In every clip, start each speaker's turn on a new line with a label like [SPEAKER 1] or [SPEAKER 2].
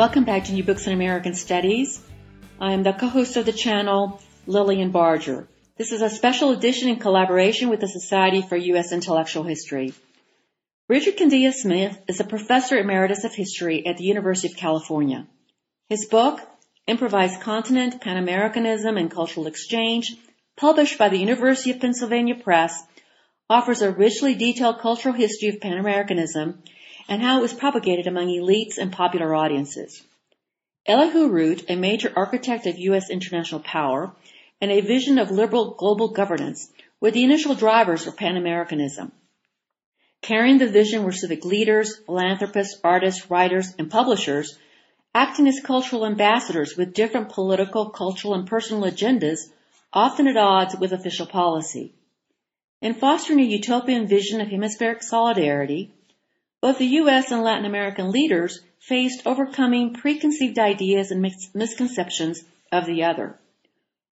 [SPEAKER 1] Welcome back to New Books in American Studies. I am the co-host of the channel, Lillian Barger. This is a special edition in collaboration with the Society for U.S. Intellectual History. Richard Candida Smith is a professor emeritus of history at the University of California. His book, Improvised Continent, Pan-Americanism and Cultural Exchange, published by the University of Pennsylvania Press, offers a richly detailed cultural history of Pan-Americanism and how it was propagated among elites and popular audiences. Elihu Root, a major architect of U.S. international power and a vision of liberal global governance, were the initial drivers for Pan-Americanism. Carrying the vision were civic leaders, philanthropists, artists, writers, and publishers, acting as cultural ambassadors with different political, cultural, and personal agendas, often at odds with official policy. In fostering a utopian vision of hemispheric solidarity, both the U.S. and Latin American leaders faced overcoming preconceived ideas and misconceptions of the other.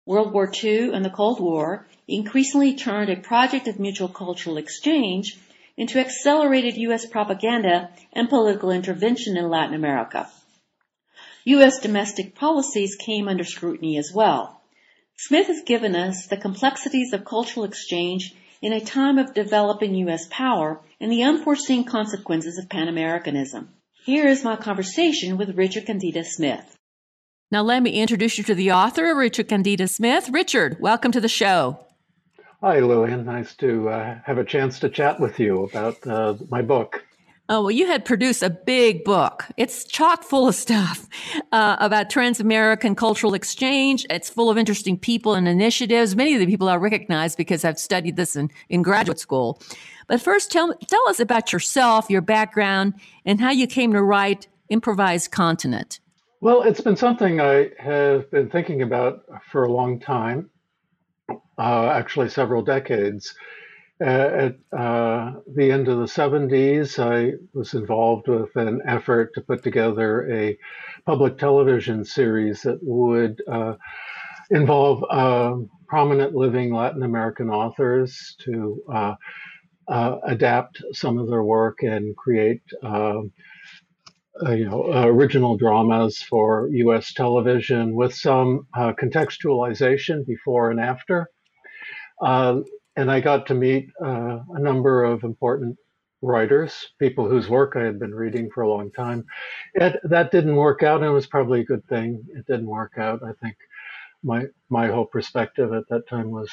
[SPEAKER 1] World War II and the Cold War increasingly turned a project of mutual cultural exchange into accelerated U.S. propaganda and political intervention in Latin America. U.S. domestic policies came under scrutiny as well. Smith has given us the complexities of cultural exchange in a time of developing U.S. power and the unforeseen consequences of Pan-Americanism. Here is my conversation with Richard Candida Smith.
[SPEAKER 2] Now, let me introduce you to the author, Richard Candida Smith. Richard, welcome to the show.
[SPEAKER 3] Hi, Lillian. Nice to uh, have a chance to chat with you about uh, my book.
[SPEAKER 2] Oh, well, you had produced a big book. It's chock full of stuff uh, about trans American cultural exchange. It's full of interesting people and initiatives. Many of the people I recognize because I've studied this in, in graduate school. But first, tell, tell us about yourself, your background, and how you came to write Improvised Continent.
[SPEAKER 3] Well, it's been something I have been thinking about for a long time, uh, actually, several decades. Uh, at uh, the end of the 70s, I was involved with an effort to put together a public television series that would uh, involve um, prominent living Latin American authors to uh, uh, adapt some of their work and create. Um, uh, you know, original dramas for U.S. television with some contextualization before and after. Uh, and I got to meet uh, a number of important writers, people whose work I had been reading for a long time. It, that didn't work out, and it was probably a good thing. It didn't work out. I think my my whole perspective at that time was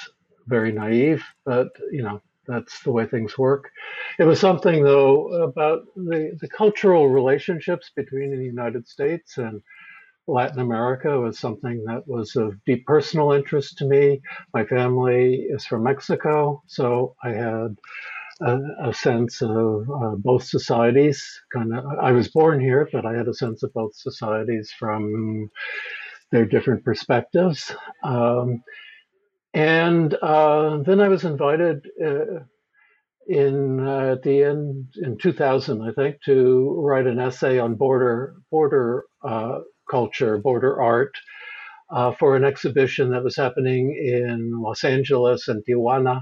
[SPEAKER 3] very naive, but you know that's the way things work. It was something though about the the cultural relationships between the United States and Latin America was something that was of deep personal interest to me. My family is from Mexico, so I had a, a sense of uh, both societies. Kind of, I was born here, but I had a sense of both societies from their different perspectives. Um, and uh, then I was invited uh, in uh, at the end in 2000, I think, to write an essay on border border uh, culture, border art, uh, for an exhibition that was happening in Los Angeles and Tijuana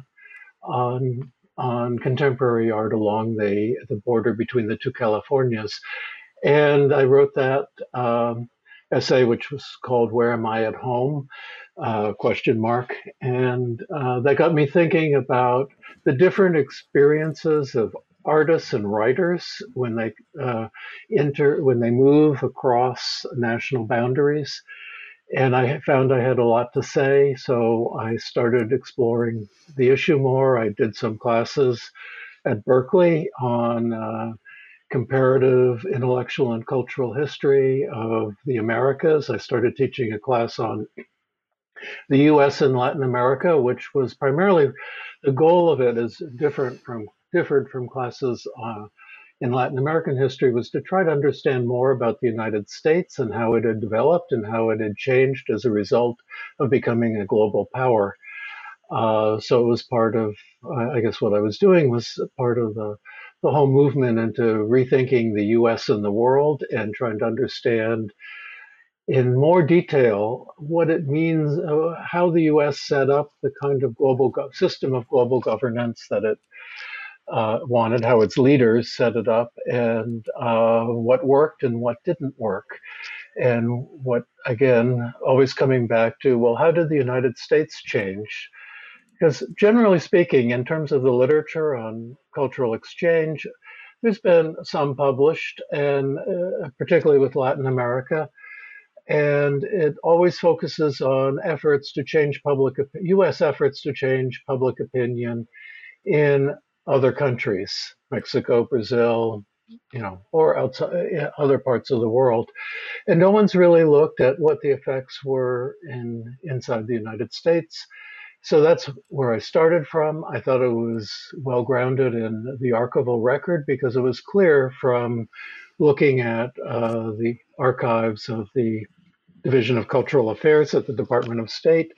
[SPEAKER 3] on on contemporary art along the the border between the two Californias, and I wrote that um, essay, which was called "Where Am I at Home?" Uh, question mark, and uh, that got me thinking about the different experiences of artists and writers when they uh, enter when they move across national boundaries. And i found i had a lot to say so i started exploring the issue more. I did some classes at berkeley on uh, comparative intellectual and cultural history of the americas. I started teaching a class on the us and latin america which was primarily the goal of it is different from differed from classes uh, in Latin American history was to try to understand more about the United States and how it had developed and how it had changed as a result of becoming a global power. Uh, so it was part of, I guess, what I was doing was part of the the whole movement into rethinking the U.S. and the world and trying to understand in more detail what it means, uh, how the U.S. set up the kind of global go- system of global governance that it uh, wanted, how its leaders set it up, and uh, what worked and what didn't work. And what, again, always coming back to, well, how did the United States change? Because generally speaking, in terms of the literature on cultural exchange, there's been some published, and uh, particularly with Latin America, and it always focuses on efforts to change public U.S. efforts to change public opinion in other countries, Mexico, Brazil, you know, or outside other parts of the world, and no one's really looked at what the effects were in inside the United States. So that's where I started from. I thought it was well grounded in the archival record because it was clear from looking at uh, the archives of the Division of Cultural Affairs at the Department of State,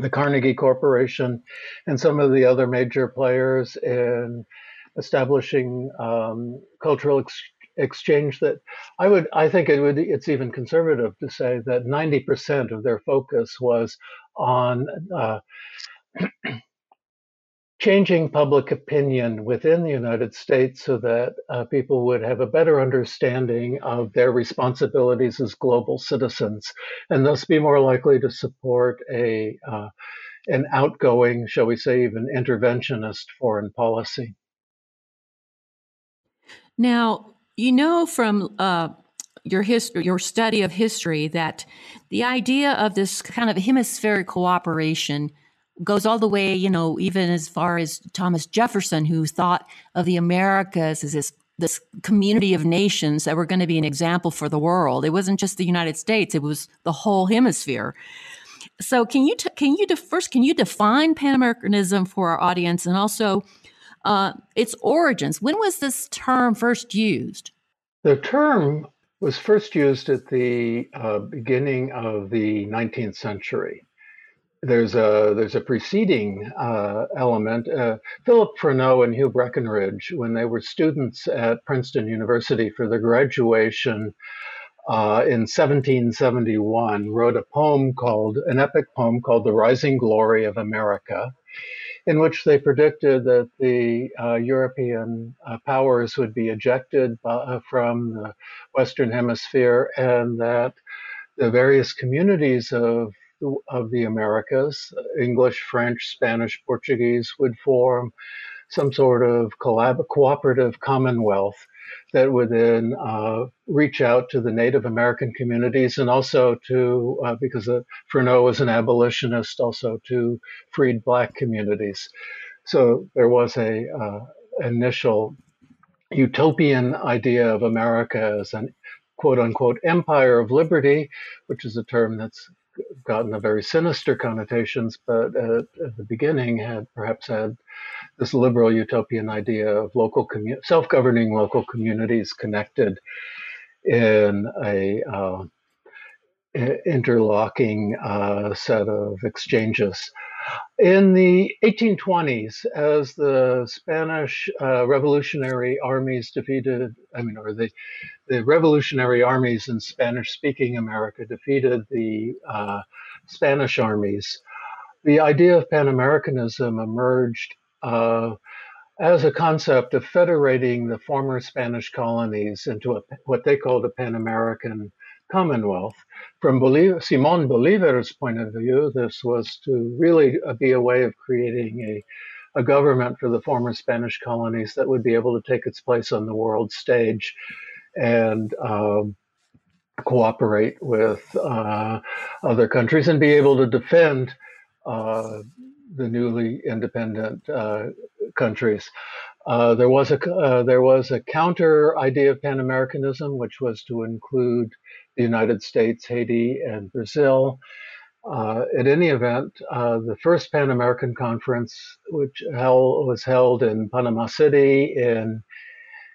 [SPEAKER 3] the Carnegie Corporation, and some of the other major players in establishing um, cultural ex- exchange that I would I think it would it's even conservative to say that 90% of their focus was on uh, changing public opinion within the United States so that uh, people would have a better understanding of their responsibilities as global citizens and thus be more likely to support a uh, an outgoing, shall we say, even interventionist foreign policy.
[SPEAKER 1] Now, you know from uh, your history, your study of history, that the idea of this kind of hemispheric cooperation goes all the way, you know, even as far as Thomas Jefferson, who thought of the Americas as this this community of nations that were going to be an example for the world. It wasn't just the United States; it was the whole hemisphere. So, can you t- can you de- first can you define Pan Americanism for our audience, and also uh, its origins? When was this term first used?
[SPEAKER 3] The term was first used at the uh, beginning of the 19th century there's a there's a preceding uh, element. Uh, Philip Freneau and Hugh Brackenridge, when they were students at Princeton University for their graduation uh, in 1771, wrote a poem called an epic poem called "The Rising Glory of America." In which they predicted that the uh, European uh, powers would be ejected uh, from the Western Hemisphere and that the various communities of of the Americas, English, French, Spanish, Portuguese, would form some sort of collab- cooperative commonwealth that would then uh, reach out to the Native American communities and also to, uh, because uh, Freneau was an abolitionist, also to freed Black communities. So there was a uh, initial utopian idea of America as an quote unquote empire of liberty, which is a term that's gotten a very sinister connotations, but at, at, the beginning had perhaps had this liberal utopian idea of local commu- self-governing local communities connected in a uh, interlocking uh, set of exchanges. In the 1820s, as the Spanish uh, revolutionary armies defeated, I mean, or the, the revolutionary armies in Spanish speaking America defeated the uh, Spanish armies, the idea of Pan Americanism emerged uh, as a concept of federating the former Spanish colonies into a, what they called a Pan American Commonwealth. From Simon Bolivar's point of view, this was to really uh, be a way of creating a, a government for the former Spanish colonies that would be able to take its place on the world stage and um, cooperate with uh, other countries and be able to defend uh, the newly independent uh, countries. Uh, there was a uh, there was a counter idea of Pan Americanism, which was to include the United States, Haiti, and Brazil. Uh, at any event, uh, the first Pan American Conference, which held, was held in Panama City in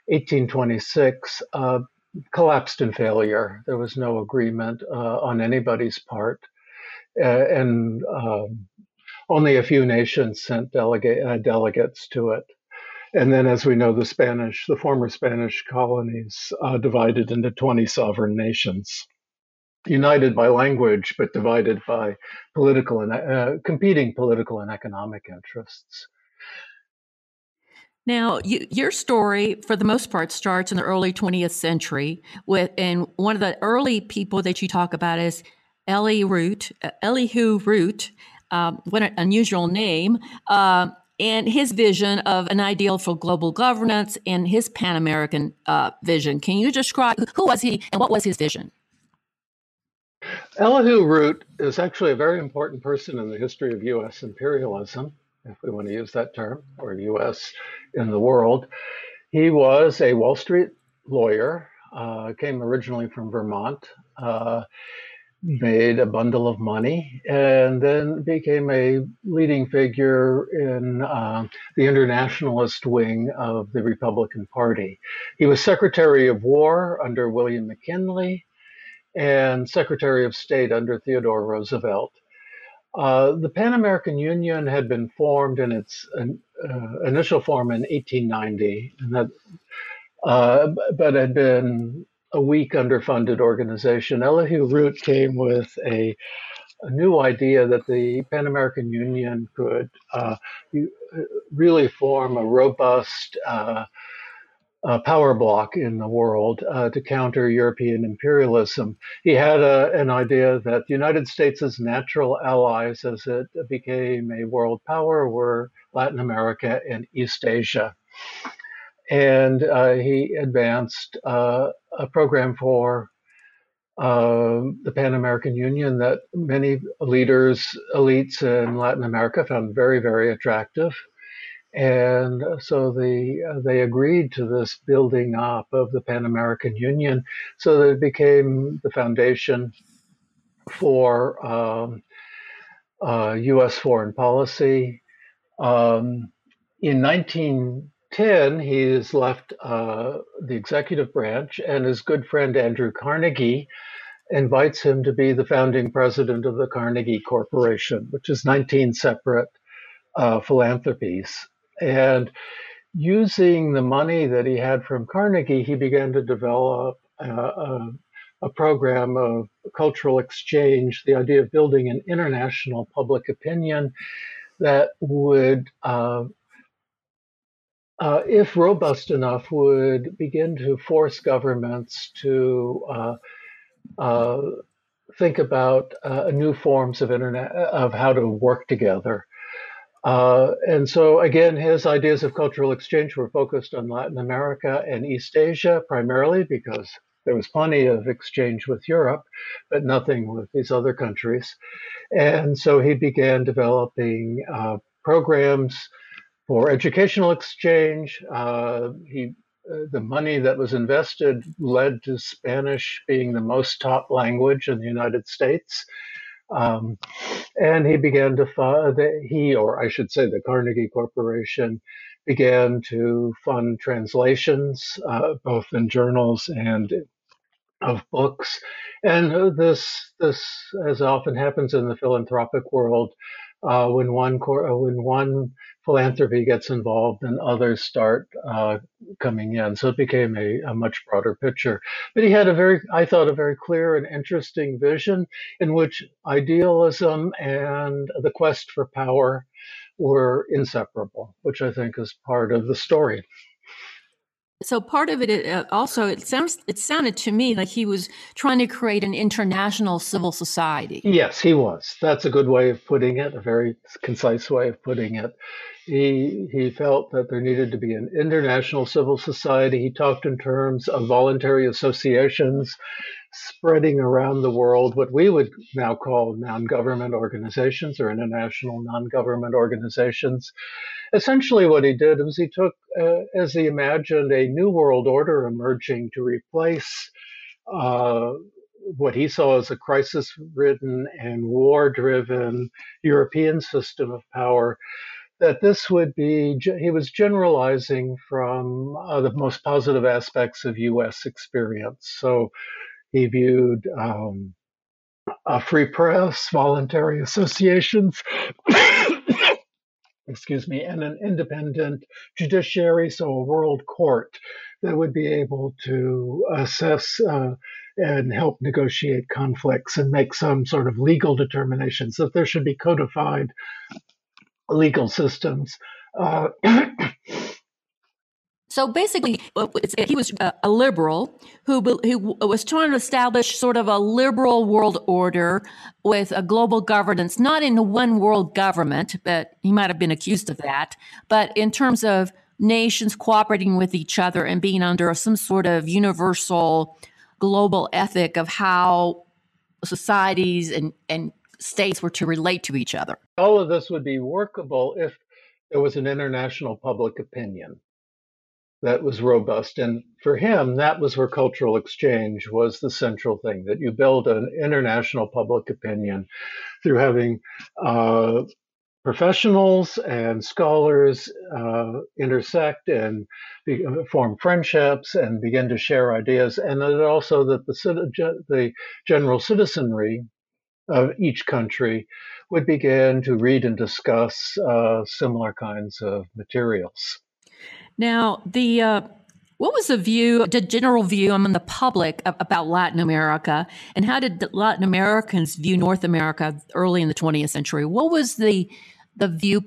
[SPEAKER 3] 1826 uh, collapsed in failure. There was no agreement on anybody's part. And um, only a few nations sent delegate, delegates to it. And then, as we know, the Spanish, the former Spanish colonies, uh, divided into 20 sovereign nations, united by language, but divided by political and uh, competing political and economic interests.
[SPEAKER 1] Now, you, your story, for the most part, starts in the early 20th century. With and one of the early people that you talk about is Ellie Root, uh, Elihu Root. Um, what an unusual name! Uh, and his vision of an ideal for global governance and his Pan American uh, vision. Can you describe who was he and what was his vision?
[SPEAKER 3] Elihu Root is actually a very important person in the history of U.S. imperialism, if we want to use that term, or U.S. in the world. He was a Wall Street lawyer, uh, came originally from Vermont. Uh, made a bundle of money and then became a leading figure in uh, the internationalist wing of the Republican Party. He was Secretary of War under William McKinley and Secretary of State under Theodore Roosevelt. Uh, the Pan American Union had been formed in its uh, initial form in 1890, and that, uh, but had been a weak underfunded organization. Elihu Root came with a, a new idea that the Pan American Union could uh, really form a robust uh, uh, power block in the world uh, to counter European imperialism. He had a, an idea that the United States' natural allies as it became a world power were Latin America and East Asia and uh, he advanced uh, a program for uh, the Pan American Union that many leaders, elites in Latin America found very, very attractive. And so they, they agreed to this building up of the Pan American Union so that it became the foundation for um, US uh, foreign policy. Um, in 19 10, he he's left uh, the executive branch, and his good friend Andrew Carnegie invites him to be the founding president of the Carnegie Corporation, which is 19 separate uh, philanthropies. And using the money that he had from Carnegie, he began to develop a, a, a program of cultural exchange, the idea of building an international public opinion that would uh, uh, if robust enough, would begin to force governments to uh, uh, think about uh, new forms of internet of how to work together. Uh, and so, again, his ideas of cultural exchange were focused on Latin America and East Asia primarily because there was plenty of exchange with Europe, but nothing with these other countries. And so he began developing uh, programs for educational exchange. Uh, he, uh, the money that was invested led to Spanish being the most taught language in the United States. Um, and he began to fund, he, or I should say, the Carnegie Corporation began to fund translations, uh, both in journals and of books. And this, this, as often happens in the philanthropic world, uh, when one uh, when one philanthropy gets involved and others start uh, coming in. So it became a, a, much broader picture. But he had a very, I thought, a very clear and interesting vision in which idealism and the quest for power were inseparable, which I think is part of the story
[SPEAKER 1] so part of it uh, also it sounds it sounded to me like he was trying to create an international civil society.
[SPEAKER 3] Yes he was. That's a good way of putting it a very concise way of putting it. He he felt that there needed to be an international civil society. He talked in terms of voluntary associations spreading around the world what we would now call non-government organizations or international non-government organizations essentially what he did was he took, uh, as he imagined, a new world order emerging to replace uh, what he saw as a crisis ridden and war driven European system of power that this would be, he was generalizing from uh, the most positive aspects of US experience. So he viewed um, a free press, voluntary associations, excuse me, and an independent judiciary, so a world court that would be able to assess uh, and help negotiate conflicts and make some sort of legal determinations that there should be codified legal systems. Uh,
[SPEAKER 1] so basically, he was uh, a liberal who, who was trying to establish sort of a liberal world order with a global governance, not in a one world government, but he might have been accused of that, but in terms of nations cooperating with each other and being under some sort of universal global ethic of how societies and, and states were to relate to each other.
[SPEAKER 3] All of this would be workable if there was an international public opinion that was robust. And for him, that was where cultural exchange was the central thing that you build an international public opinion through having uh, professionals and scholars uh, intersect and be, form friendships and begin to share ideas. And also that the, the general citizenry of each country would begin to read and discuss uh, similar kinds of materials.
[SPEAKER 1] Now, the uh, what was the view, the general view among the public about Latin America, and how did Latin Americans view North America early in the 20th century? What was the the view,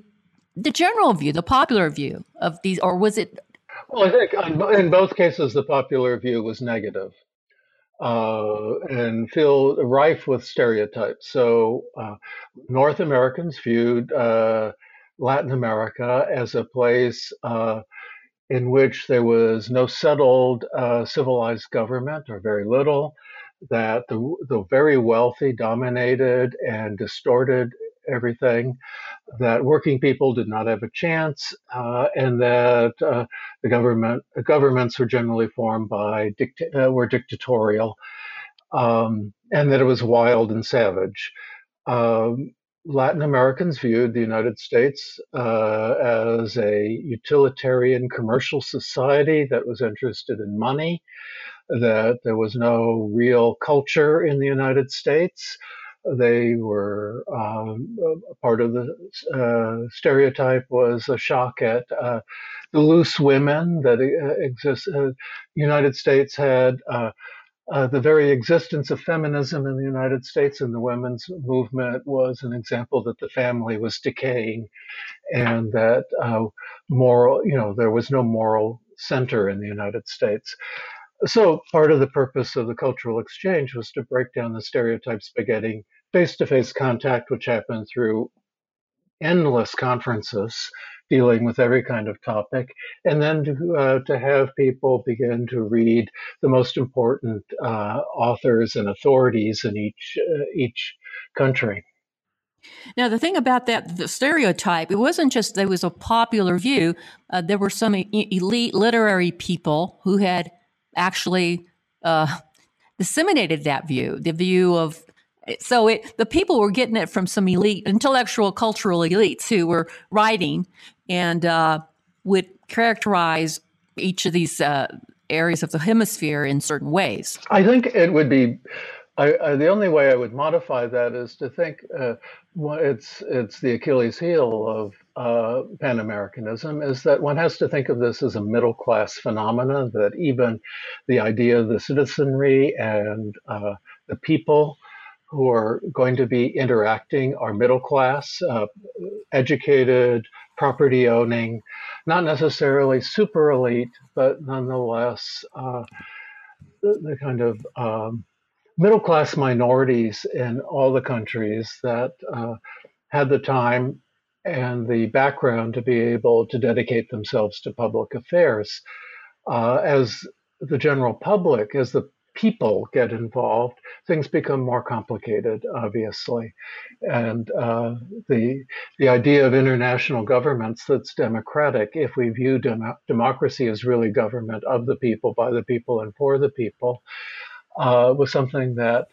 [SPEAKER 1] the general view, the popular view of these, or was it?
[SPEAKER 3] Well, I think in both cases the popular view was negative uh, and filled rife with stereotypes. So, uh, North Americans viewed uh, Latin America as a place uh, in which there was no settled uh, civilized government or very little, that the, the very wealthy dominated and distorted everything, that working people did not have a chance, uh, and that uh, the government governments were generally formed by dicta- uh, were dictatorial, um, and that it was wild and savage. Um, Latin Americans viewed the United States uh, as a utilitarian commercial society that was interested in money, that there was no real culture in the United States, they were um, part of the uh, stereotype was a shock at uh, the loose women that uh, exist. Uh, United States had uh, uh, the very existence of feminism in the United States and the women's movement was an example that the family was decaying, and that moral, you know, there was no moral center in the United States. So part of the purpose of the cultural exchange was to break down the stereotypes by getting face-to-face contact, which happened through endless conferences dealing with every kind of topic, and then to, uh, to have people begin to read the most important uh, authors and authorities in each uh, each country.
[SPEAKER 1] Now, the thing about that, the stereotype, it wasn't just there was a popular view. Uh, there were some elite literary people who had actually uh, disseminated that view, the view of. So it, the people were getting it from some elite, intellectual, cultural elites who were writing and uh, would characterize each of these uh, areas of the hemisphere in certain ways.
[SPEAKER 3] I think it would be I, I, the only way I would modify that is to think uh, it's it's the Achilles heel of uh, Pan Americanism is that one has to think of this as a middle class phenomenon. That even the idea of the citizenry and uh, the people who are going to be interacting are middle class, uh, educated, property owning, not necessarily super elite, but nonetheless uh, the, the, kind of um, middle class minorities in all the countries that uh, had the time and the background to be able to dedicate themselves to public affairs. Uh, as the general public, as the people get involved, things become more complicated, obviously. And uh, the, the idea of international governments that's democratic, if we view dem- democracy as really government of the people, by the people, and for the people, uh, was something that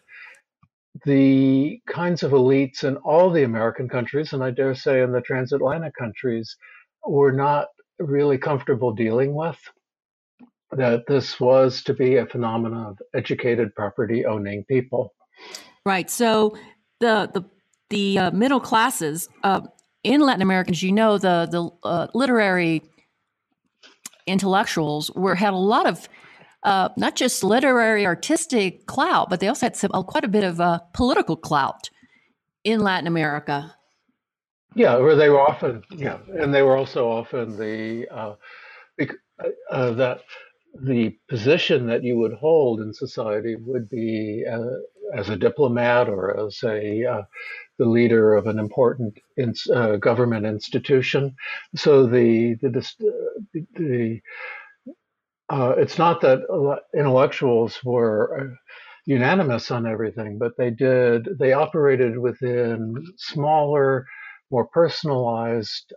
[SPEAKER 3] the kinds of elites in all the American countries, and I dare say in the transatlantic countries, were not really comfortable dealing with. That this was to be a phenomenon of educated property owning people.
[SPEAKER 1] Right. So the the the uh, middle classes uh, in Latin America, as you know, the the uh, literary intellectuals were had a lot of uh, not just literary artistic clout, but they also had some, uh, quite a bit of uh, political clout in Latin America.
[SPEAKER 3] Yeah, where they were often, yeah, and they were also often the uh, uh, uh, that the position that you would hold in society would be uh, as a diplomat or as a uh, the leader of an important in, uh, government institution. So the the the, the uh, it's not that intellectuals were uh, unanimous on everything, but they did. They operated within smaller, more personalized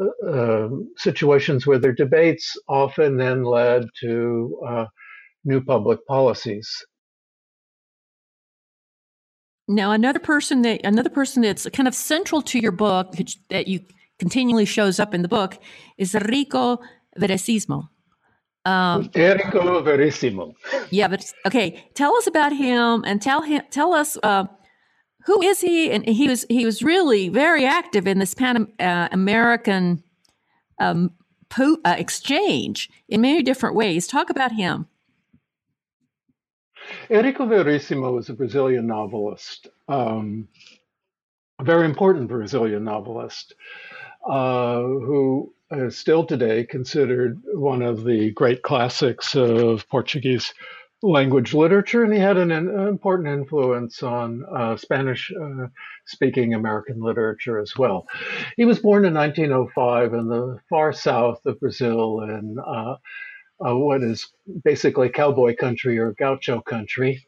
[SPEAKER 3] uh, um, situations where their debates often then led to uh, new public policies.
[SPEAKER 1] Now, another person that another person that's kind of central to your book that you continually shows up in the book is Rico Veríssimo.
[SPEAKER 3] Um, Érico Veríssimo.
[SPEAKER 1] Yeah, but okay. Tell us about him and tell him. Tell us uh, who is he? And he was he was really very active in this Pan uh, American um, po- uh, exchange in many different ways. Talk about him.
[SPEAKER 3] Érico Veríssimo was a Brazilian novelist, um, a very important Brazilian novelist, uh, who is still today considered one of the great classics of Portuguese language literature, and he had an, an important influence on uh, Spanish uh, speaking American literature as well. He was born in 1905 in the far south of Brazil in uh, uh what is basically cowboy country or gaucho country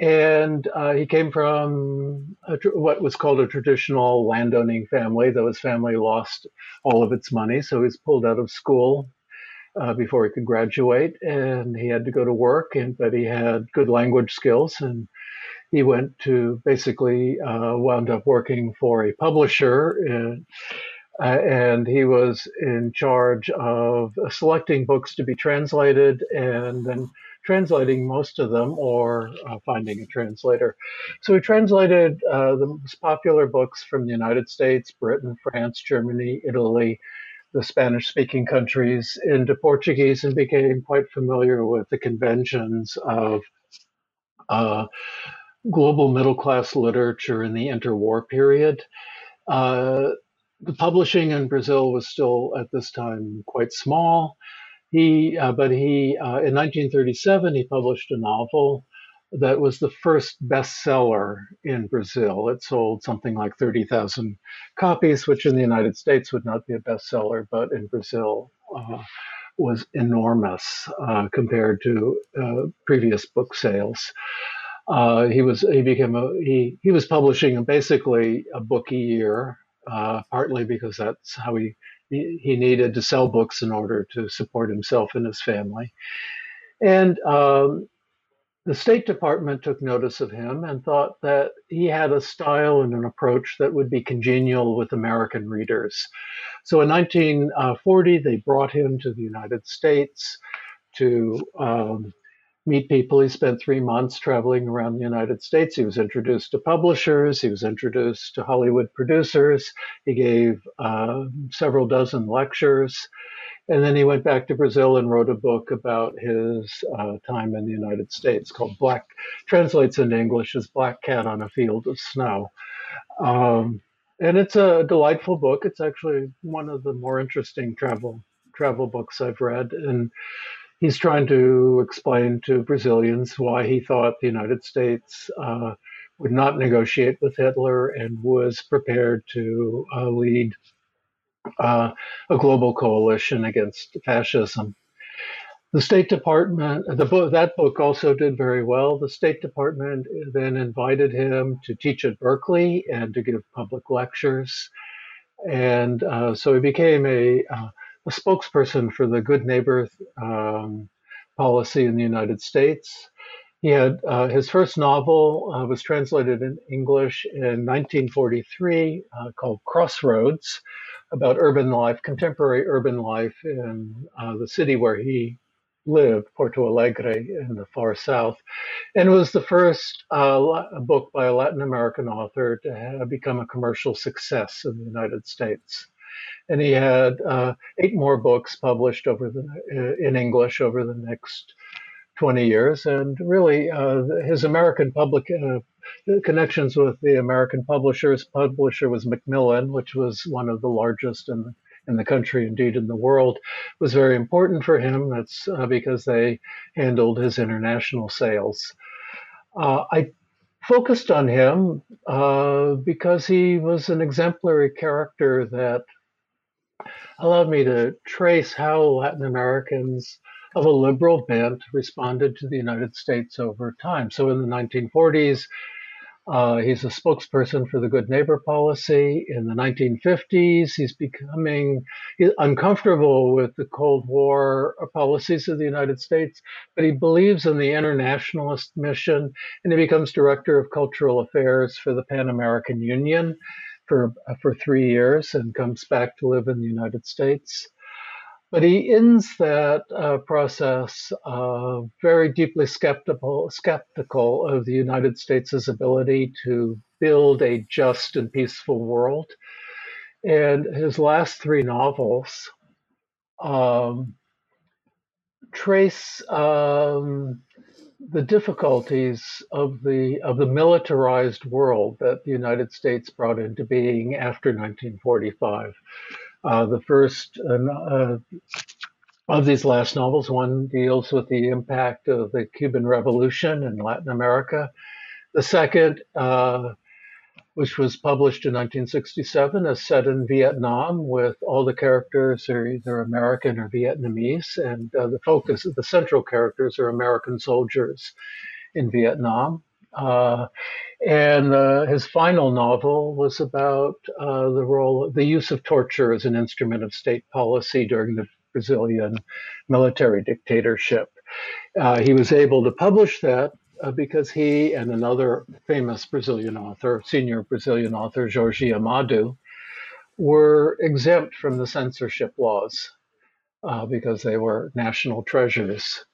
[SPEAKER 3] and uh, he came from a, what was called a traditional landowning family, though his family lost all of its money. So he was pulled out of school uh, before he could graduate, and he had to go to work. And but he had good language skills, and he went to basically uh, wound up working for a publisher. And, uh, and he was in charge of selecting books to be translated and then translating most of them or uh, finding a translator. So he translated uh, the most popular books from the United States, Britain, France, Germany, Italy, the Spanish speaking countries into Portuguese and became quite familiar with the conventions of uh, global middle class literature in the interwar period. Uh, the publishing in Brazil was still at this time quite small. He, uh, but he, uh, in 1937, he published a novel that was the first bestseller in Brazil. It sold something like 30,000 copies, which in the United States would not be a bestseller, but in Brazil uh, was enormous uh, compared to uh, previous book sales. Uh, he was he became a he he was publishing basically a book a year, partly because that's how he he needed to sell books in order to support himself and his family. And um, the State Department took notice of him and thought that he had a style and an approach that would be congenial with American readers. So in 1940, they brought him to the United States to um, meet people. He spent three months traveling around the United States. He was introduced to publishers, he was introduced to Hollywood producers, he gave uh, several dozen lectures. And then he went back to Brazil and wrote a book about his uh, time in the United States called Black, translates into English as Black Cat on a Field of Snow. Um, and it's a delightful book. It's actually one of the more interesting travel travel books I've read. And he's trying to explain to Brazilians why he thought the United States uh, would not negotiate with Hitler and was prepared to uh, lead uh, a global coalition against fascism. The State Department, the book, that book also did very well. The State Department then invited him to teach at Berkeley and to give public lectures. And uh, so he became a uh, a spokesperson for the Good Neighbor um, policy in the United States. He had uh, his first novel uh, was translated in English in 1943 uh, called Crossroads, about urban life, contemporary urban life in uh, the city where he lived, Porto Alegre in the far south. And it was the first uh, book by a Latin American author to become a commercial success in the United States. And he had uh, eight more books published over the, uh, in English over the next 20 years. And really, uh, his American public uh, connections with the American publishers. Publisher was Macmillan, which was one of the largest in the, in the country, indeed in the world, was very important for him. That's uh, because they handled his international sales. Uh, I focused on him because he was an exemplary character that allowed me to trace how Latin Americans of a liberal bent responded to the United States over time. So in the 1940s, uh, he's a spokesperson for the Good Neighbor policy. In the 1950s, he's becoming uncomfortable with the Cold War policies of the United States, but he believes in the internationalist mission, and he becomes director of cultural affairs for the Pan American Union for for three years, and comes back to live in the United States. But he ends that uh, process uh, very deeply skeptical, skeptical of the United States' ability to build a just and peaceful world. And his last three novels um, trace um, the difficulties of the of the militarized world that the United States brought into being after 1945. Uh, the first uh, of these last novels, one deals with the impact of the Cuban Revolution in Latin America. The second, uh, which was published in 1967, is set in Vietnam, with all the characters are either American or Vietnamese, and uh, the focus, of the central characters are American soldiers in Vietnam. Uh, and uh, his final novel was about uh, the role, the use of torture as an instrument of state policy during the Brazilian military dictatorship. Uh, he was able to publish that uh, because he and another famous Brazilian author, senior Brazilian author, Jorge Amado, were exempt from the censorship laws uh, because they were national treasures,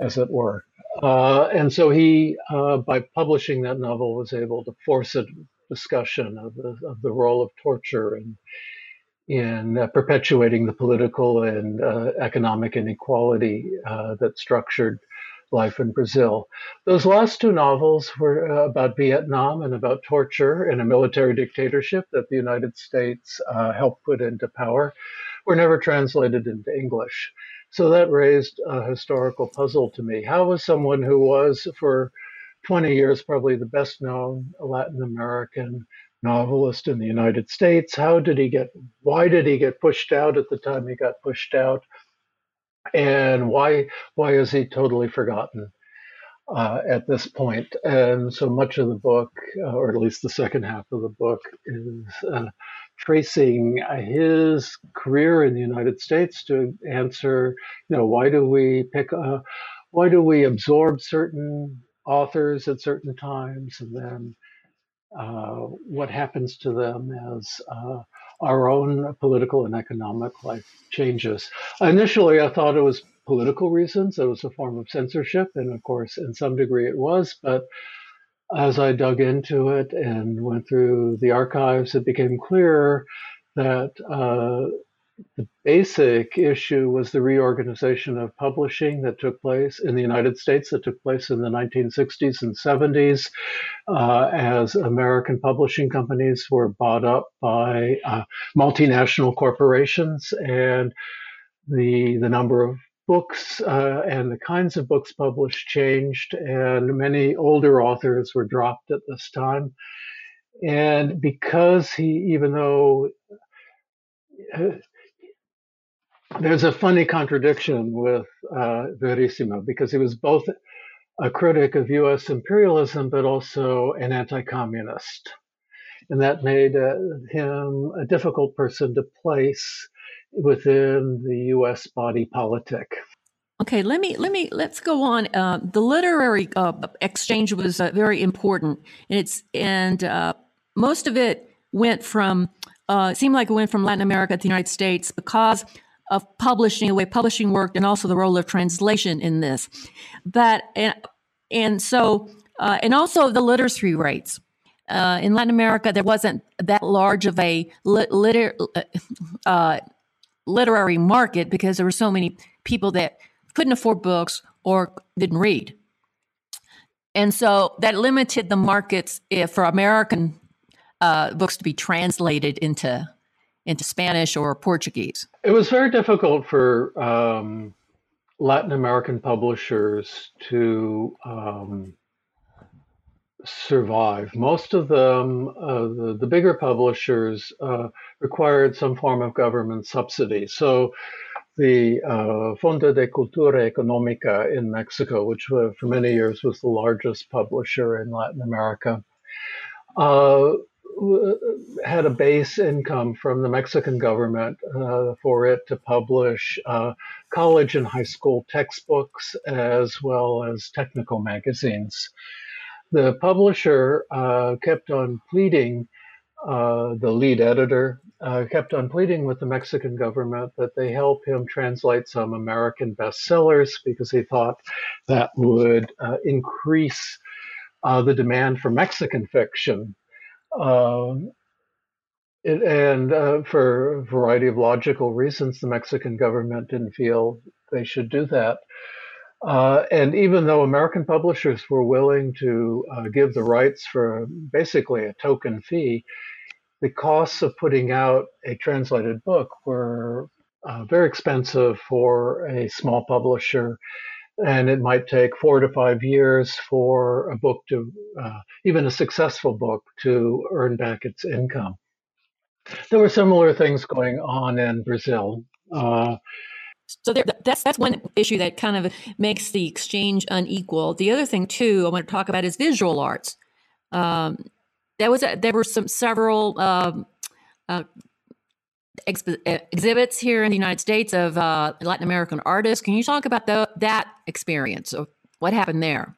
[SPEAKER 3] as it were. Uh, and so he, uh, by publishing that novel, was able to force a discussion of the, of the role of torture in, in uh, perpetuating the political and uh, economic inequality uh, that structured life in Brazil. Those last two novels were uh, about Vietnam and about torture and a military dictatorship that the United States helped put into power, were never translated into English. So that raised a historical puzzle to me. How was someone who was, for 20 years, probably the best known Latin American novelist in the United States, how did he get, why did he get pushed out at the time he got pushed out? And why, why is he totally forgotten? Uh, at this point. And so much of the book, uh, or at least the second half of the book, is uh, tracing his career in the United States to answer, you know, why do we pick, uh, why do we absorb certain authors at certain times, and then uh, what happens to them as uh, our own political and economic life changes. Initially, I thought it was political reasons; it was a form of censorship, and of course, in some degree, it was, but as I dug into it and went through the archives, it became clear that uh, the basic issue was the reorganization of publishing that took place in the United States, that took place in the 1960s and 70s, uh, as American publishing companies were bought up by uh, multinational corporations, and the the number of books uh, and the kinds of books published changed, and many older authors were dropped at this time. And because he, even though uh, there's a funny contradiction with uh, Verissimo, because he was both a critic of US imperialism, but also an anti communist. And that made uh, him a difficult person to place within the US body politic.
[SPEAKER 1] Okay, let me let me let's go on. Uh, the literary uh, exchange was uh, very important, and it's and uh, most of it went from uh, seemed like it went from Latin America to the United States because of publishing, the way publishing worked, and also the role of translation in this. But and and so uh, and also the literacy rates. in Latin America, there wasn't that large of a liter, literary market because there were so many people that couldn't afford books or didn't read. And so that limited the markets if, for American uh, books to be translated into into Spanish or Portuguese.
[SPEAKER 3] It was very difficult for um, Latin American publishers to um, survive. Most of them, uh, the, the, bigger publishers, uh, required some form of government subsidy. So the uh, Fondo de Cultura Económica in Mexico, which for many years was the largest publisher in Latin America, uh, had a base income from the Mexican government uh, for it to publish uh, college and high school textbooks as well as technical magazines. The publisher uh, kept on pleading uh, the lead editor uh, kept on pleading with the Mexican government that they help him translate some American bestsellers because he thought that would uh, increase the demand for Mexican fiction. Um, it, and uh, for a variety of logical reasons, the Mexican government didn't feel they should do that. Uh, and even though American publishers were willing to uh, give the rights for basically a token fee, the costs of putting out a translated book were uh, very expensive for a small publisher. And it might take four to five years for a book to, uh, even a successful book, to earn back its income. There were similar things going on in Brazil. Uh,
[SPEAKER 1] so there, that's that's one issue that kind of makes the exchange unequal. The other thing too I want to talk about is visual arts. Um, there was a, there were some several um, uh, exp- exhibits here in the United States of uh, Latin American artists. Can you talk about the, that experience of what happened there?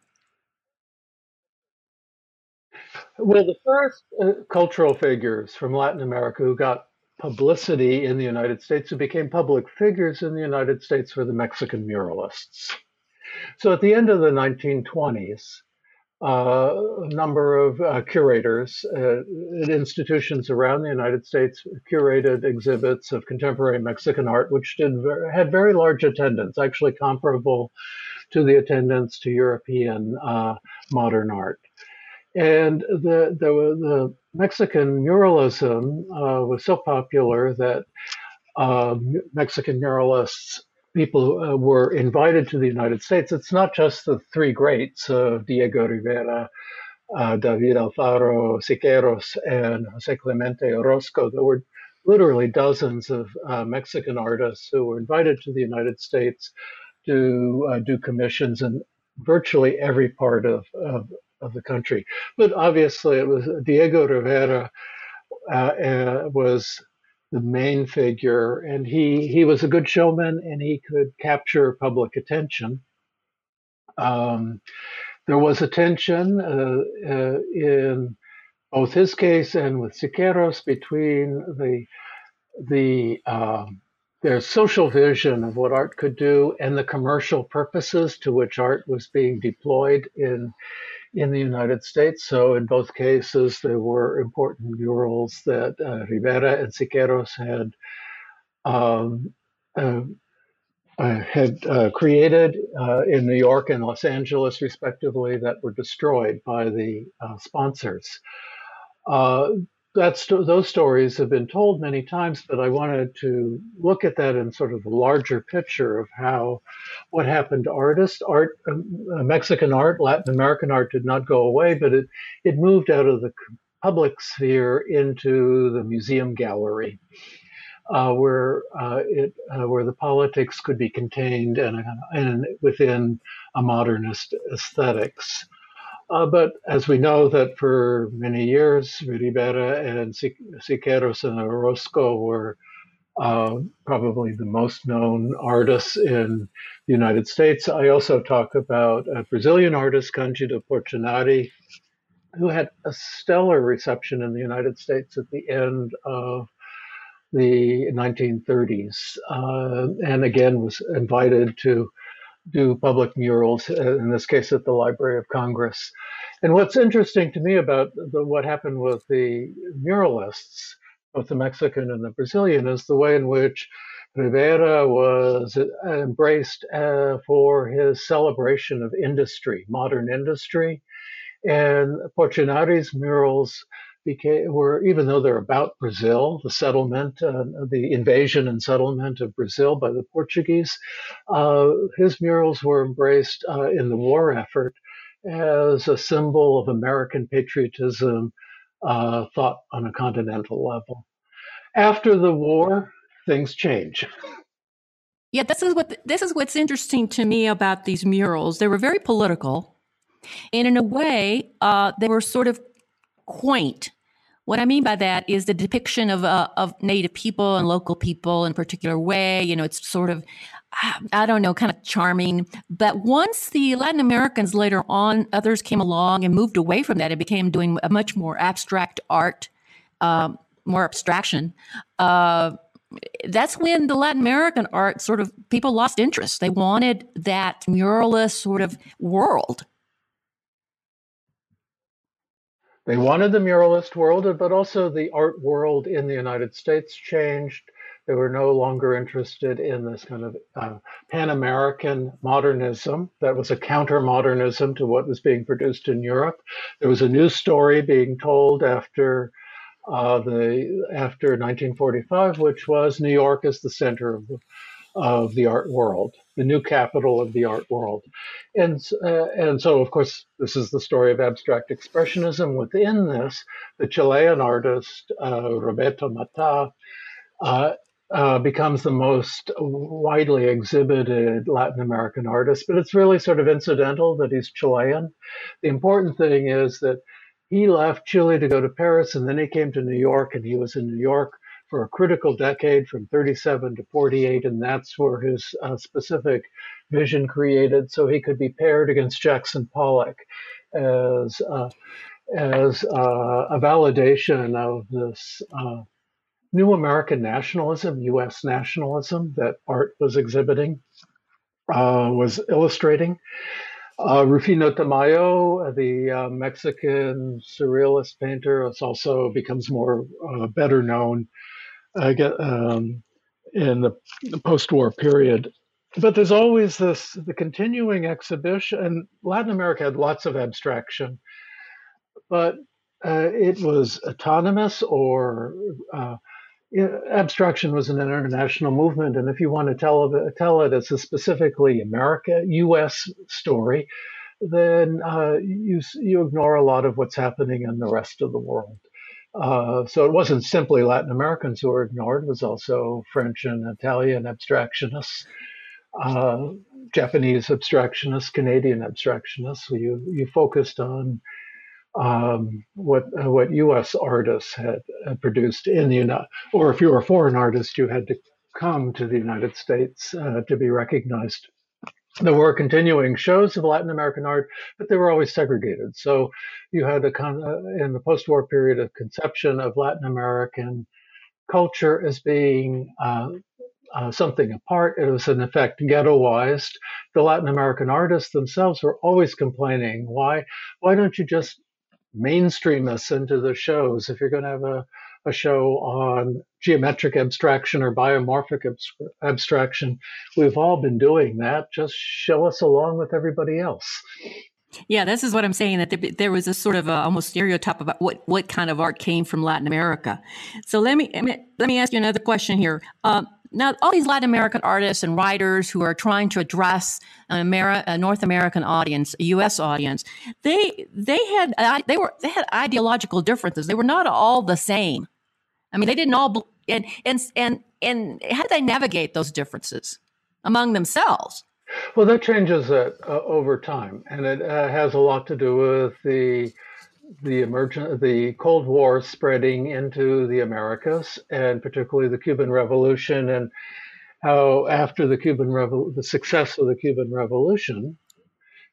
[SPEAKER 3] Well, the first uh, cultural figures from Latin America who got publicity in the United States, who became public figures in the United States, were the Mexican muralists. So at the end of the 1920s, uh, a number of uh, curators uh, at institutions around the United States curated exhibits of contemporary Mexican art, which did very, had very large attendance, actually comparable to the attendance to European uh, modern art. And the, the, the Mexican muralism uh, was so popular that uh, Mexican muralists, people uh, were invited to the United States. It's not just the three greats of Diego Rivera, uh, David Alfaro, Siqueiros, and Jose Clemente Orozco. There were literally dozens of uh, Mexican artists who were invited to the United States to uh, do commissions in virtually every part of, of of the country. But obviously, it was Diego Rivera uh, uh, was the main figure, and he he was a good showman, and he could capture public attention. Um, there was a tension uh, uh, in both his case and with Siqueiros between the the um, their social vision of what art could do and the commercial purposes to which art was being deployed in in the United States. So in both cases, there were important murals that uh, Rivera and Siqueiros had um, uh, uh, had uh, created uh, in New York and Los Angeles, respectively, that were destroyed by the uh, sponsors that's those stories have been told many times, but I wanted to look at that in sort of the larger picture of how what happened to artists. Art, uh, Mexican art, Latin American art did not go away, but it it moved out of the public sphere into the museum gallery, uh, where uh, it uh, where the politics could be contained and, and within a modernist aesthetics. Uh, but as we know that for many years, Rivera and Siqueiros and Orozco were uh, probably the most known artists in the United States. I also talk about a Brazilian artist, Cândido Portinari, who had a stellar reception in the United States at the end of the 1930s, uh, and again was invited to do public murals, uh, in this case at the Library of Congress. And what's interesting to me about the, what happened with the muralists, both the Mexican and the Brazilian, is the way in which Rivera was embraced uh, for his celebration of industry, modern industry. And Portinari's murals became were even though they're about Brazil, the settlement, uh, the invasion and settlement of Brazil by the Portuguese, uh, his murals were embraced uh, in the war effort as a symbol of American patriotism, uh, thought on a continental level. After the war, things change.
[SPEAKER 1] Yeah, this is what this is what's interesting to me about these murals. They were very political, and in a way, uh, they were sort of quaint. What I mean by that is the depiction of uh, of Native people and local people in a particular way. You know, it's sort of I don't know, kind of charming. But once the Latin Americans later on, others came along and moved away from that and became doing a much more abstract art, uh, more abstraction. Uh, that's when the Latin American art sort of people lost interest. They wanted that muralist sort of world.
[SPEAKER 3] They wanted the muralist world, but also the art world in the United States changed. They were no longer interested in this kind of uh, Pan American modernism that was a counter modernism to what was being produced in Europe. There was a new story being told after uh, the after 1945, which was New York as the center of the, of the art world, the new capital of the art world, and uh, and so of course this is the story of abstract expressionism. Within this, the Chilean artist uh, Roberto Matta. Uh, uh, becomes the most widely exhibited Latin American artist, but it's really sort of incidental that he's Chilean. The important thing is that he left Chile to go to Paris, and then he came to New York, and he was in New York for a critical decade from 37 to 48, and that's where his uh, specific vision created, so he could be paired against Jackson Pollock as uh, as uh, a validation of this uh, new American nationalism, U.S. nationalism that art was exhibiting, uh, was illustrating. Uh, Rufino Tamayo, the uh, Mexican surrealist painter, also becomes more uh, better known uh, get, um, in the, the post-war period. But there's always this the continuing exhibition. And Latin America had lots of abstraction, but uh, it was autonomous or uh, abstraction was an international movement, and if you want to tell it, tell it as a specifically America, U.S. story, then uh, you you ignore a lot of what's happening in the rest of the world. Uh, so it wasn't simply Latin Americans who were ignored; it was also French and Italian abstractionists, uh, Japanese abstractionists, Canadian abstractionists. So You you focused on um, what uh, what U.S. artists had uh, produced in the United, or if you were a foreign artist, you had to come to the United States uh, to be recognized. There were continuing shows of Latin American art, but they were always segregated. So you had a con- uh, in the post-war period a conception of Latin American culture as being uh, uh, something apart. It was, in effect, ghettoized. The Latin American artists themselves were always complaining, "Why, why don't you just mainstream us into the shows. If you're going to have a, a show on geometric abstraction or biomorphic abstraction, we've all been doing that. Just show us along with everybody else.
[SPEAKER 1] Yeah, this is what I'm saying. That there was a sort of a, almost stereotype about what what kind of art came from Latin America. So let me let me ask you another question here. Um, now, all these Latin American artists and writers who are trying to address an Ameri- a North American audience, a U.S. audience, they they had they were they had ideological differences. They were not all the same. I mean, they didn't all and and and and how did they navigate those differences among themselves?
[SPEAKER 3] Well, that changes uh, uh, over time, and it uh, has a lot to do with the the emergent, the Cold War spreading into the Americas, and particularly the Cuban Revolution, and how after the Cuban Revol- the success of the Cuban Revolution,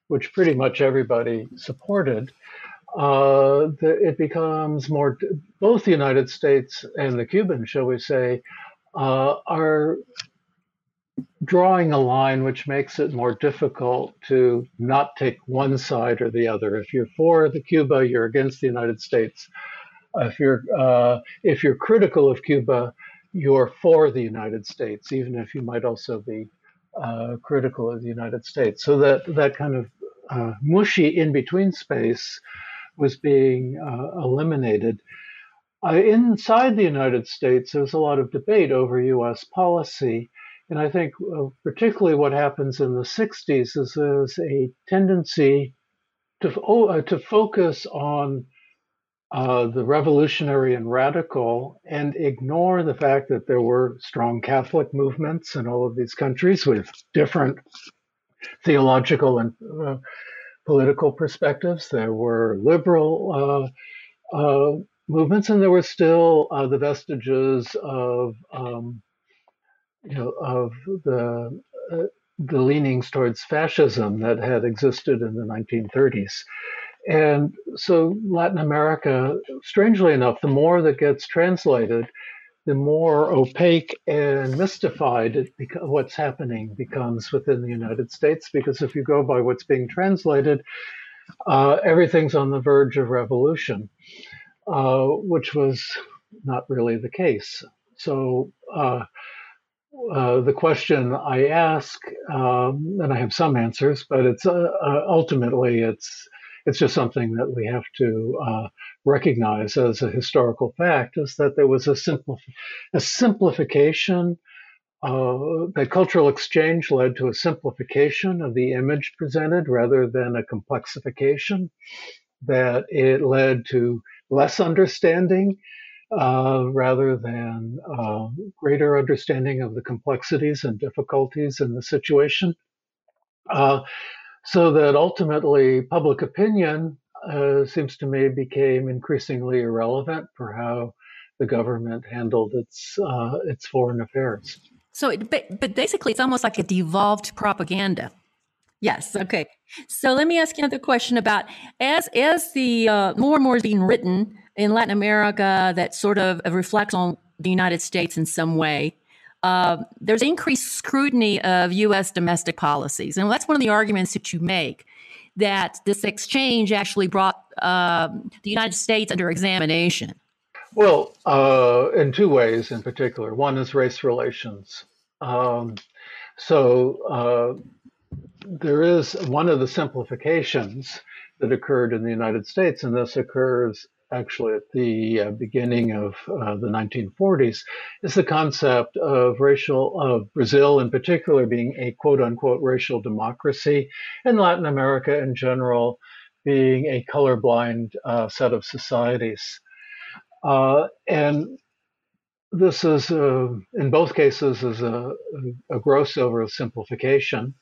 [SPEAKER 3] which pretty much everybody supported, uh, it becomes more. Both the United States and the Cubans, shall we say, uh, are drawing a line which makes it more difficult to not take one side or the other. If you're for the Cuba, you're against the United States. If you're uh, if you're critical of Cuba, you're for the United States, even if you might also be uh, critical of the United States. So that that kind of uh, mushy in between space was being uh, eliminated. Uh, inside the United States, there's a lot of debate over U.S. policy. And I think uh, particularly what happens in the 60s is there's a tendency to, oh, uh, to focus on uh, the revolutionary and radical and ignore the fact that there were strong Catholic movements in all of these countries with different theological and uh, political perspectives. There were liberal uh, uh, movements, and there were still the vestiges of um, you know, of the uh, the leanings towards fascism that had existed in the 1930s. And so Latin America, strangely enough, the more that gets translated, the more opaque and mystified beca- what's happening becomes within the United States. Because if you go by what's being translated, uh, everything's on the verge of revolution, uh, which was not really the case. So uh, uh, the question I ask, um, and I have some answers, but it's uh, uh, ultimately it's it's just something that we have to uh, recognize as a historical fact is that there was a a simplification. Uh, that cultural exchange led to a simplification of the image presented rather than a complexification. That it led to less understanding uh, rather than uh, greater understanding of the complexities and difficulties in the situation. Uh, so that ultimately public opinion uh, seems to me became increasingly irrelevant for how the government handled its uh, its foreign affairs.
[SPEAKER 1] So, it, but, basically, it's almost like a devolved propaganda. Yes. Okay. So let me ask you another question about as as the uh, more and more is being written in Latin America that sort of reflects on the United States in some way. Uh, there's increased scrutiny of U.S. domestic policies, and that's one of the arguments that you make that this exchange actually brought uh, the United States under examination.
[SPEAKER 3] Well, uh, in two ways in particular. One is race relations. Um, so uh, there is one of the simplifications that occurred in the United States, and this occurs actually at the uh, beginning of uh, the 1940s, is the concept of racial, of Brazil in particular being a quote unquote racial democracy, and Latin America in general being a colorblind uh, set of societies. Uh, and this is, uh, in both cases, is a, a gross oversimplification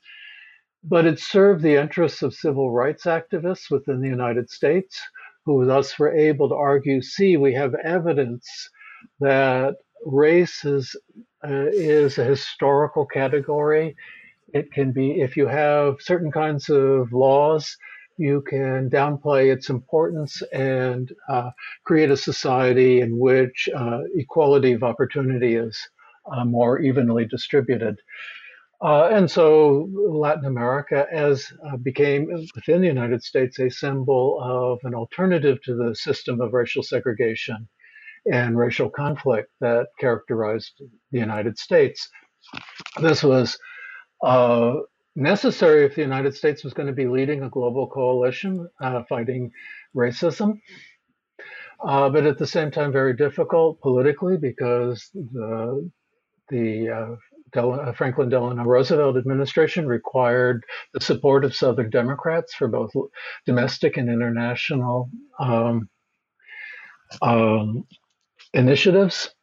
[SPEAKER 3] but it served the interests of civil rights activists within the United States who thus were able to argue see, we have evidence that race is, uh, is a historical category. It can be, if you have certain kinds of laws, you can downplay its importance and uh, create a society in which uh, equality of opportunity is uh, more evenly distributed. Uh, and so Latin America as uh, became within the United States a symbol of an alternative to the system of racial segregation and racial conflict that characterized the United States. This was uh, necessary if the United States was going to be leading a global coalition uh, fighting racism. Uh, but at the same time, very difficult politically because the the uh, Del- uh, Franklin Delano Roosevelt administration required the support of Southern Democrats for both domestic and international um, um, initiatives.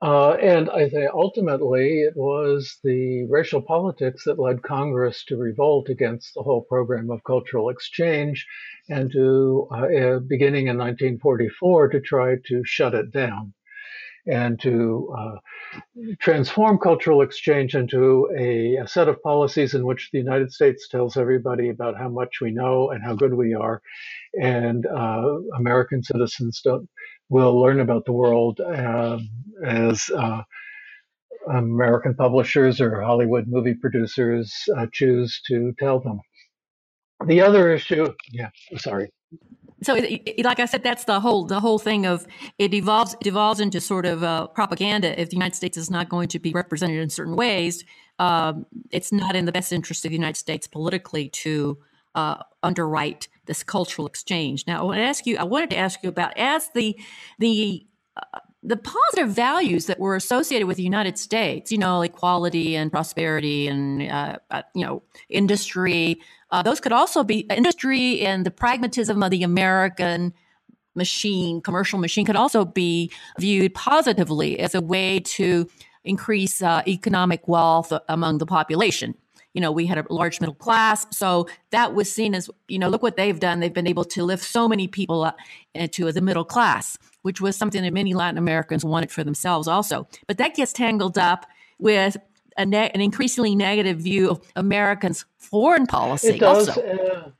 [SPEAKER 3] Uh, and I think ultimately it was the racial politics that led Congress to revolt against the whole program of cultural exchange and to, uh, uh, beginning in 1944, to try to shut it down and to uh, transform cultural exchange into a, a, set of policies in which the United States tells everybody about how much we know and how good we are, and uh, American citizens don't will learn about the world um, as uh, American publishers or Hollywood movie producers uh, choose to tell them. The other issue, yeah, sorry.
[SPEAKER 1] So, it, it, like I said, that's the whole the whole thing of it evolves it evolves into sort of uh, propaganda. If the United States is not going to be represented in certain ways, um, it's not in the best interest of the United States politically to uh, underwrite this cultural exchange. Now, I want to ask you. I wanted to ask you about as the the uh, the positive values that were associated with the United States, you know, equality and prosperity and, uh, uh, you know, industry, uh, those could also be industry and the pragmatism of the American machine, commercial machine, could also be viewed positively as a way to increase uh, economic wealth among the population you know, we had a large middle class. So that was seen as, you know, look what they've done. They've been able to lift so many people up into the middle class, which was something that many Latin Americans wanted for themselves also. But that gets tangled up with ne- an increasingly negative view of Americans' foreign policy.
[SPEAKER 3] It does.
[SPEAKER 1] Also.
[SPEAKER 3] Uh,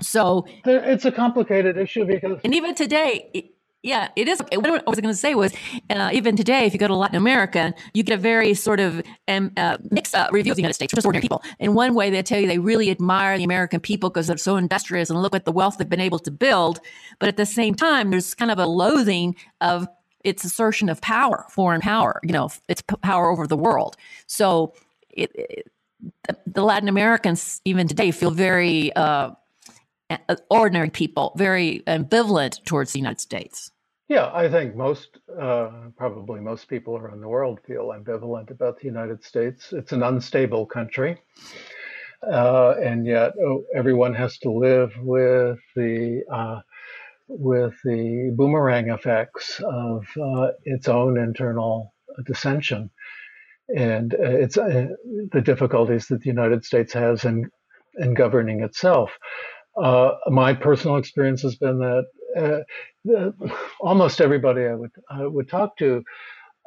[SPEAKER 1] so
[SPEAKER 3] it's a complicated issue because,
[SPEAKER 1] and even today, yeah, it is. What I was going to say was, uh, even today, if you go to Latin America, you get a very sort of um, uh, mixed uh, review of the United States, just ordinary people. In one way, they tell you they really admire the American people because they're so industrious and look at the wealth they've been able to build. But at the same time, there's kind of a loathing of its assertion of power, foreign power, you know, its power over the world. So it, it, the Latin Americans, even today, feel very uh, ordinary people, very ambivalent towards the United States.
[SPEAKER 3] Yeah, I think most, uh, probably most people around the world feel ambivalent about the United States. It's an unstable country. Uh, and yet oh, everyone has to live with the uh, with the boomerang effects of uh, its own internal dissension and uh, it's uh, the difficulties that the United States has in in governing itself. my personal experience has been that uh, almost everybody I would I would talk to,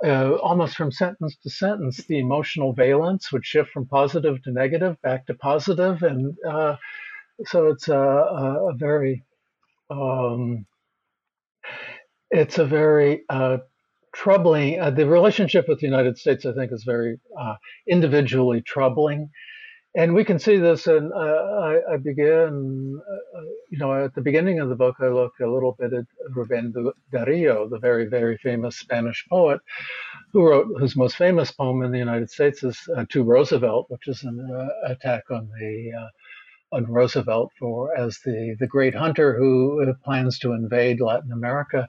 [SPEAKER 3] uh, almost from sentence to sentence, the emotional valence would shift from positive to negative, back to positive, and uh, so it's a, a very um, it's a very uh, troubling. Uh, the relationship with the United States, I think, is very uh, individually troubling and we can see this and uh, I, I, begin uh, you know at the beginning of the book i look a little bit at ruben dario the very very famous spanish poet who wrote whose most famous poem in the united states is uh, to roosevelt which is an uh, attack on the uh, on Roosevelt for as the, the great hunter who plans to invade Latin America.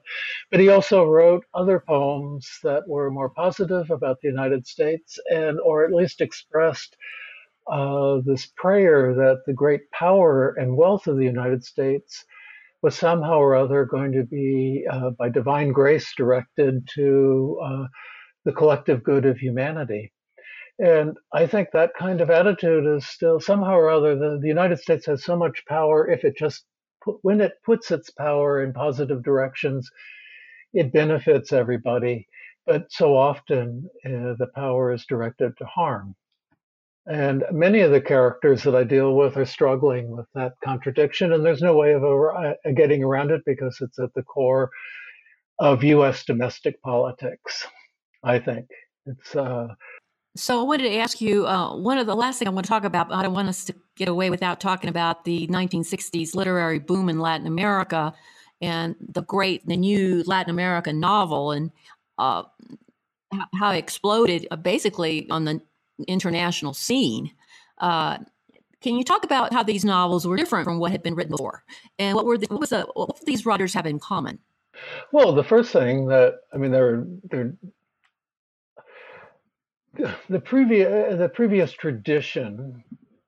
[SPEAKER 3] But he also wrote other poems that were more positive about the United States and or at least expressed uh, this prayer that the great power and wealth of the United States was somehow or other going to be, uh, by divine grace, directed to uh, the collective good of humanity. And I think that kind of attitude is still somehow or other, the, the United States has so much power if it just, put, when it puts its power in positive directions, it benefits everybody. But so often uh, the power is directed to harm. And many of the characters that I deal with are struggling with that contradiction, and there's no way of uh, getting around it because it's at the core of U.S. domestic politics. I think it's. Uh,
[SPEAKER 1] so I wanted to ask you uh, one of the last thing I want to talk about. I don't want us to get away without talking about the 1960s literary boom in Latin America and the great, the new Latin American novel and uh, how it exploded uh, basically on the international scene. Uh, can you talk about how these novels were different from what had been written before, and what were the, what was the, what these writers have in common?
[SPEAKER 3] Well, the first thing that I mean, they're they're the previous the previous tradition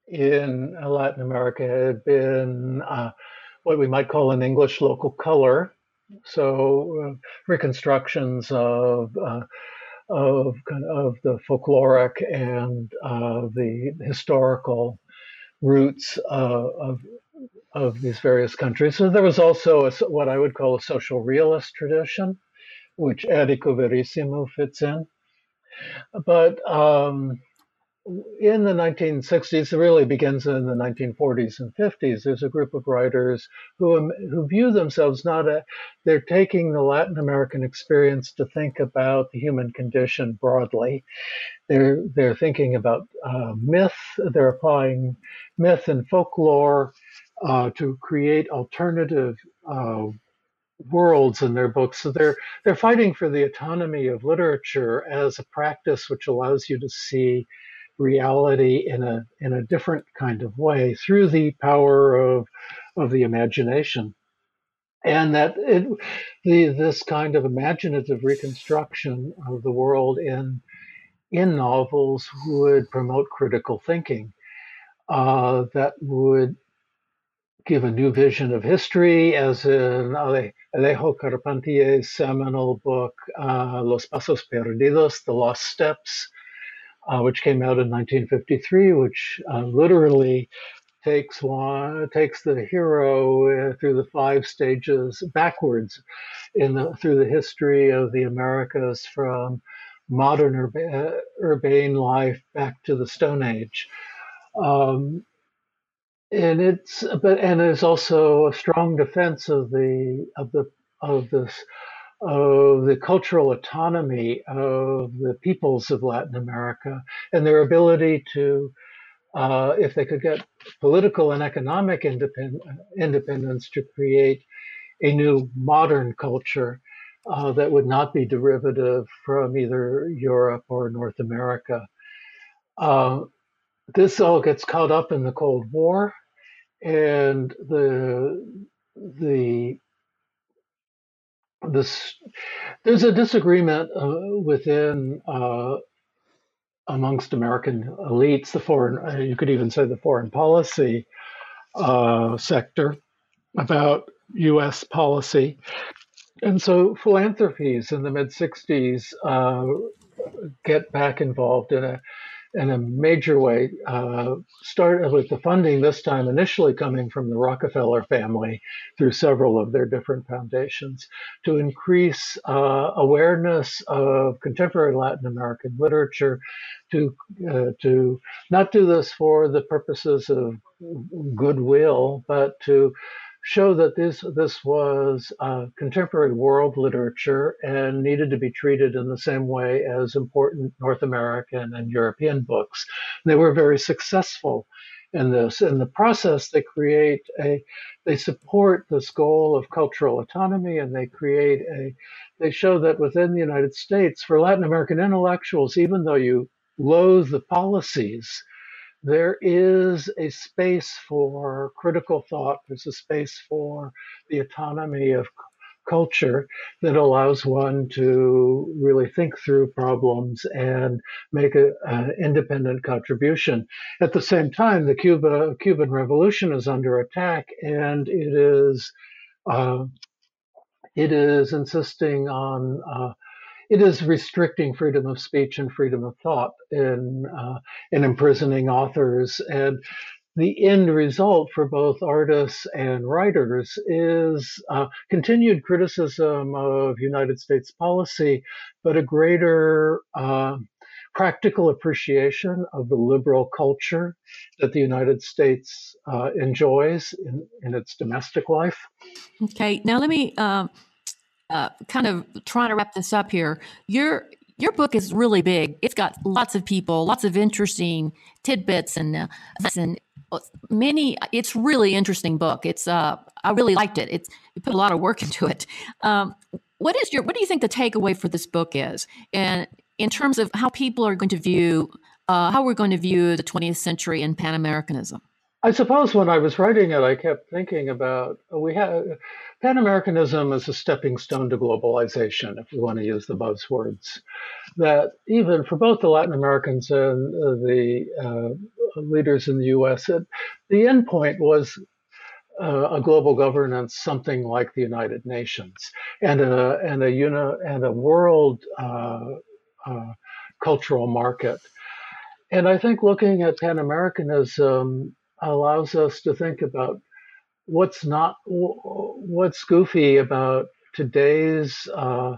[SPEAKER 3] in Latin America had been uh, what we might call an English local color, so uh, reconstructions of uh, of of the folkloric and uh, the historical roots uh, of of these various countries. So there was also a, what I would call a social realist tradition, which Érico Veríssimo fits in. But um, in the 1960s, it really begins in the 1940s and 50s. There's a group of writers who who view themselves not a, they're taking the Latin American experience to think about the human condition broadly. They're they're thinking about uh, myth. They're applying myth and folklore uh, to create alternative uh, worlds in their books. So they're they're fighting for the autonomy of literature as a practice which allows you to see reality in a in a different kind of way through the power of of the imagination and that it, the this kind of imaginative reconstruction of the world in in novels would promote critical thinking uh, that would give a new vision of history, as in Alejo Carpentier's seminal book, uh, Los Pasos Perdidos, The Lost Steps, uh, which came out in 1953, which uh, literally takes one takes the hero uh, through the five stages backwards in the through the history of the Americas from modern urba, urbane life back to the Stone Age. Um, and it's but and there's also a strong defense of the of the of this of the cultural autonomy of the peoples of Latin America and their ability to, uh, if they could get political and economic independ- independence, to create a new modern culture uh, that would not be derivative from either Europe or North America. Uh, this all gets caught up in the Cold War, and the the this there's a disagreement uh, within uh, amongst American elites, the foreign uh, you could even say the foreign policy uh, sector about U.S. policy, and so philanthropies in the mid '60s uh, get back involved in a in a major way. Uh, started with the funding this time initially coming from the Rockefeller family through several of their different foundations to increase uh, awareness of contemporary Latin American literature, to uh, to not do this for the purposes of goodwill, but to show that this this was uh, contemporary world literature and needed to be treated in the same way as important North American and European books. They were very successful in this. In the process, they create a they support this goal of cultural autonomy and they create a they show that within the United States, for Latin American intellectuals, even though you loathe the policies, there is a space for critical thought. There's a space for the autonomy of culture that allows one to really think through problems and make an independent contribution. At the same time, the Cuba, Cuban Revolution is under attack, and it is uh, it is insisting on uh, it is restricting freedom of speech and freedom of thought in uh, in imprisoning authors and the end result for both artists and writers is uh, continued criticism of United States policy, but a greater uh, practical appreciation of the liberal culture that the United States uh, enjoys in, in, its domestic life.
[SPEAKER 1] Okay, now let me um, uh, kind of trying to wrap this up here. Your your book is really big. It's got lots of people, lots of interesting tidbits, and uh, and many. It's really interesting book. It's uh, I really liked it. It's you put a lot of work into it. Um, what is your what do you think the takeaway for this book is, and in terms of how people are going to view uh, how we're going to view the 20th century and Pan Americanism?
[SPEAKER 3] I suppose when I was writing it, I kept thinking about we have Pan Americanism is a stepping stone to globalization, if we want to use the buzzwords. That even for both the Latin Americans and uh, the uh, leaders in the U.S., it, the end point was uh, a global governance, something like the United Nations, and a and a uni, and a world uh, uh, cultural market. And I think looking at Pan Americanism allows us to think about what's not what's goofy about today's uh,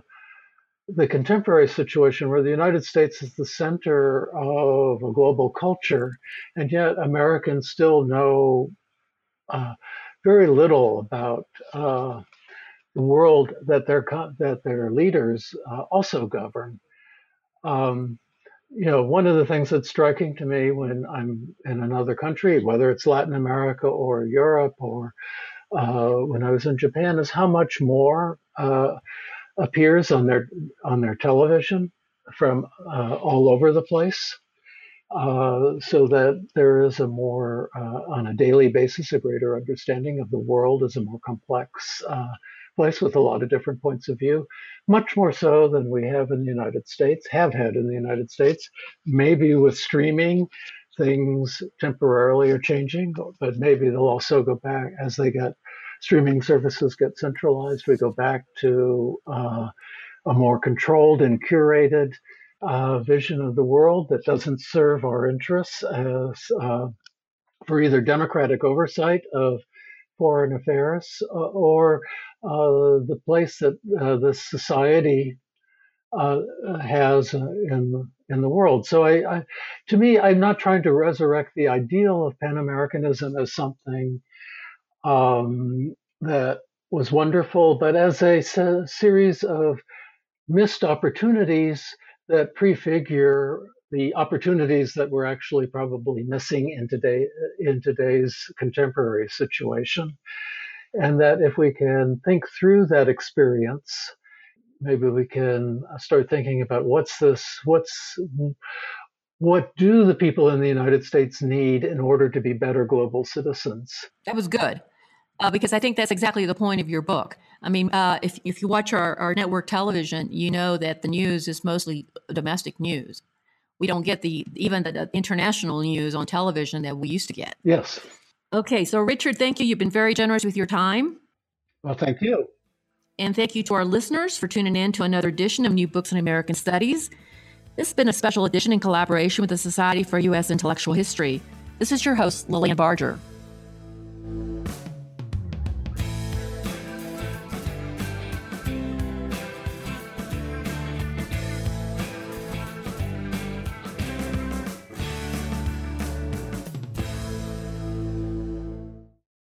[SPEAKER 3] the contemporary situation where the United States is the center of a global culture, and yet Americans still know uh, very little about uh, the world that their that their leaders uh, also govern. Um, you know, one of the things that's striking to me when I'm in another country, whether it's Latin America or Europe or uh, when I was in Japan, is how much more uh, appears on their on their television from uh, all over the place, uh, so that there is a more uh, on a daily basis a greater understanding of the world as a more complex uh, place with a lot of different points of view, much more so than we have in the United States, have had in the United States. Maybe with streaming, things temporarily are changing, but maybe they'll also go back as they get streaming services get centralized, we go back to uh, a more controlled and curated uh, vision of the world that doesn't serve our interests as uh, for either democratic oversight of foreign affairs uh, or uh, the place that uh, this society has in in the world. So I, I, to me, I'm not trying to resurrect the ideal of Pan Americanism as something um, that was wonderful, but as a series of missed opportunities that prefigure the opportunities that we're actually probably missing in today in today's contemporary situation and that if we can think through that experience maybe we can start thinking about what's this what's what do the people in the united states need in order to be better global citizens
[SPEAKER 1] that was good uh, because I think that's exactly the point of your book. I mean, uh, if, if you watch our, our network television, you know that the news is mostly domestic news. We don't get the even the, the international news on television that we used to get.
[SPEAKER 3] Yes.
[SPEAKER 1] Okay, so Richard, thank you. You've been very generous with your time.
[SPEAKER 3] Well, thank you.
[SPEAKER 1] And thank you to our listeners for tuning in to another edition of New Books in American Studies. This has been a special edition in collaboration with the Society for U.S. Intellectual History. This is your host, Lillian Barger.